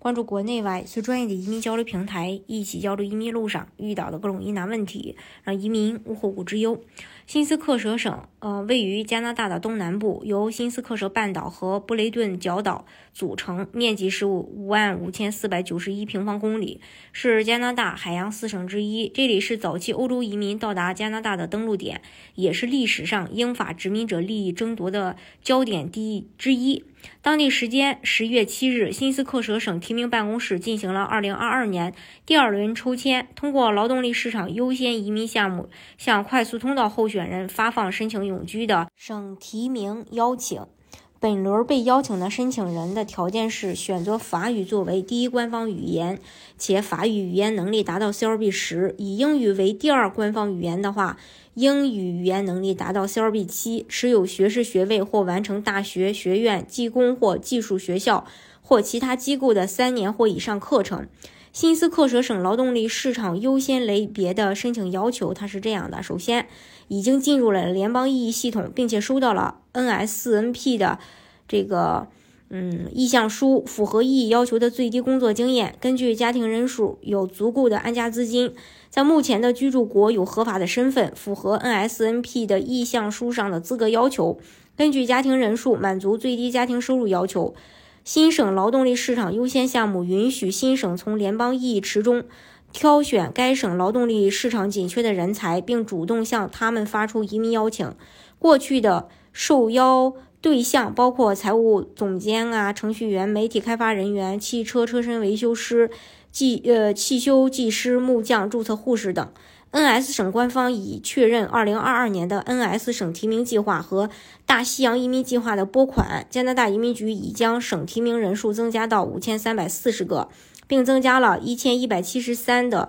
关注国内外最专业的移民交流平台，一起交流移民路上遇到的各种疑难问题，让移民无后顾之忧。新斯克舍省，呃，位于加拿大的东南部，由新斯克舍半岛和布雷顿角岛组成，面积是五万五千四百九十一平方公里，是加拿大海洋四省之一。这里是早期欧洲移民到达加拿大的登陆点，也是历史上英法殖民者利益争夺的焦点地之一。当地时间十月七日，新斯克舍省提名办公室进行了2022年第二轮抽签，通过劳动力市场优先移民项目，向快速通道候选人发放申请永居的省提名邀请。本轮被邀请的申请人的条件是选择法语作为第一官方语言，且法语语言能力达到 CLB 十；以英语为第二官方语言的话，英语语言能力达到 CLB 七；持有学士学位或完成大学、学院、技工或技术学校或其他机构的三年或以上课程。新斯克舍省劳动力市场优先类别的申请要求，它是这样的：首先，已经进入了联邦意义系统，并且收到了 NSNP 的这个嗯意向书，符合意义要求的最低工作经验，根据家庭人数有足够的安家资金，在目前的居住国有合法的身份，符合 NSNP 的意向书上的资格要求，根据家庭人数满足最低家庭收入要求。新省劳动力市场优先项目允许新省从联邦意义池中挑选该省劳动力市场紧缺的人才，并主动向他们发出移民邀请。过去的受邀对象包括财务总监啊、程序员、媒体开发人员、汽车车身维修师、技呃汽修技师、木匠、注册护士等。N.S 省官方已确认2022年的 N.S 省提名计划和大西洋移民计划的拨款。加拿大移民局已将省提名人数增加到5340个，并增加了一千一百七十三的。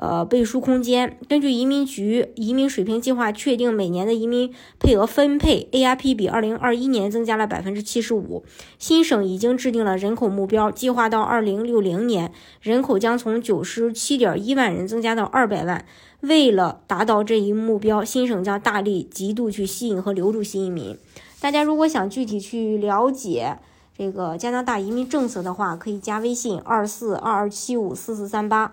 呃，背书空间。根据移民局移民水平计划确定，每年的移民配额分配 AIP 比二零二一年增加了百分之七十五。新省已经制定了人口目标，计划到二零六零年，人口将从九十七点一万人增加到二百万。为了达到这一目标，新省将大力、极度去吸引和留住新移民。大家如果想具体去了解这个加拿大移民政策的话，可以加微信二四二二七五四四三八。